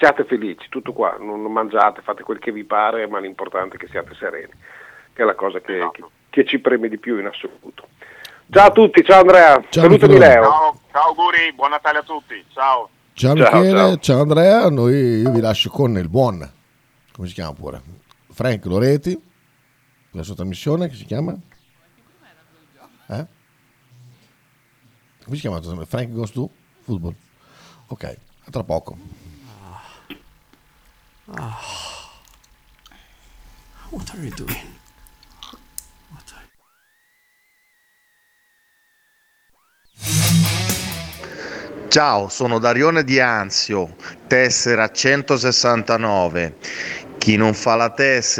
siate felici, tutto qua, non, non, mangiate, fate quel che vi pare, ma l'importante è che siate sereni, che è la cosa che, esatto. che, che ci preme di più in assoluto. Ciao a tutti, ciao Andrea,
ciao
salutami Leo.
Ciao, ciao, auguri, buon Natale a tutti, ciao.
Ciao Michele, ciao, ciao. Andrea, Noi, io vi lascio con il buon, come si chiama pure, Frank Loreti, la sua trasmissione che si chiama? Eh? Come si chiama? Frank Goes to Football. Ok, a tra poco.
Oh. What are you doing?
Ciao, sono Darione di Anzio, tessera 169. Chi non fa la tessera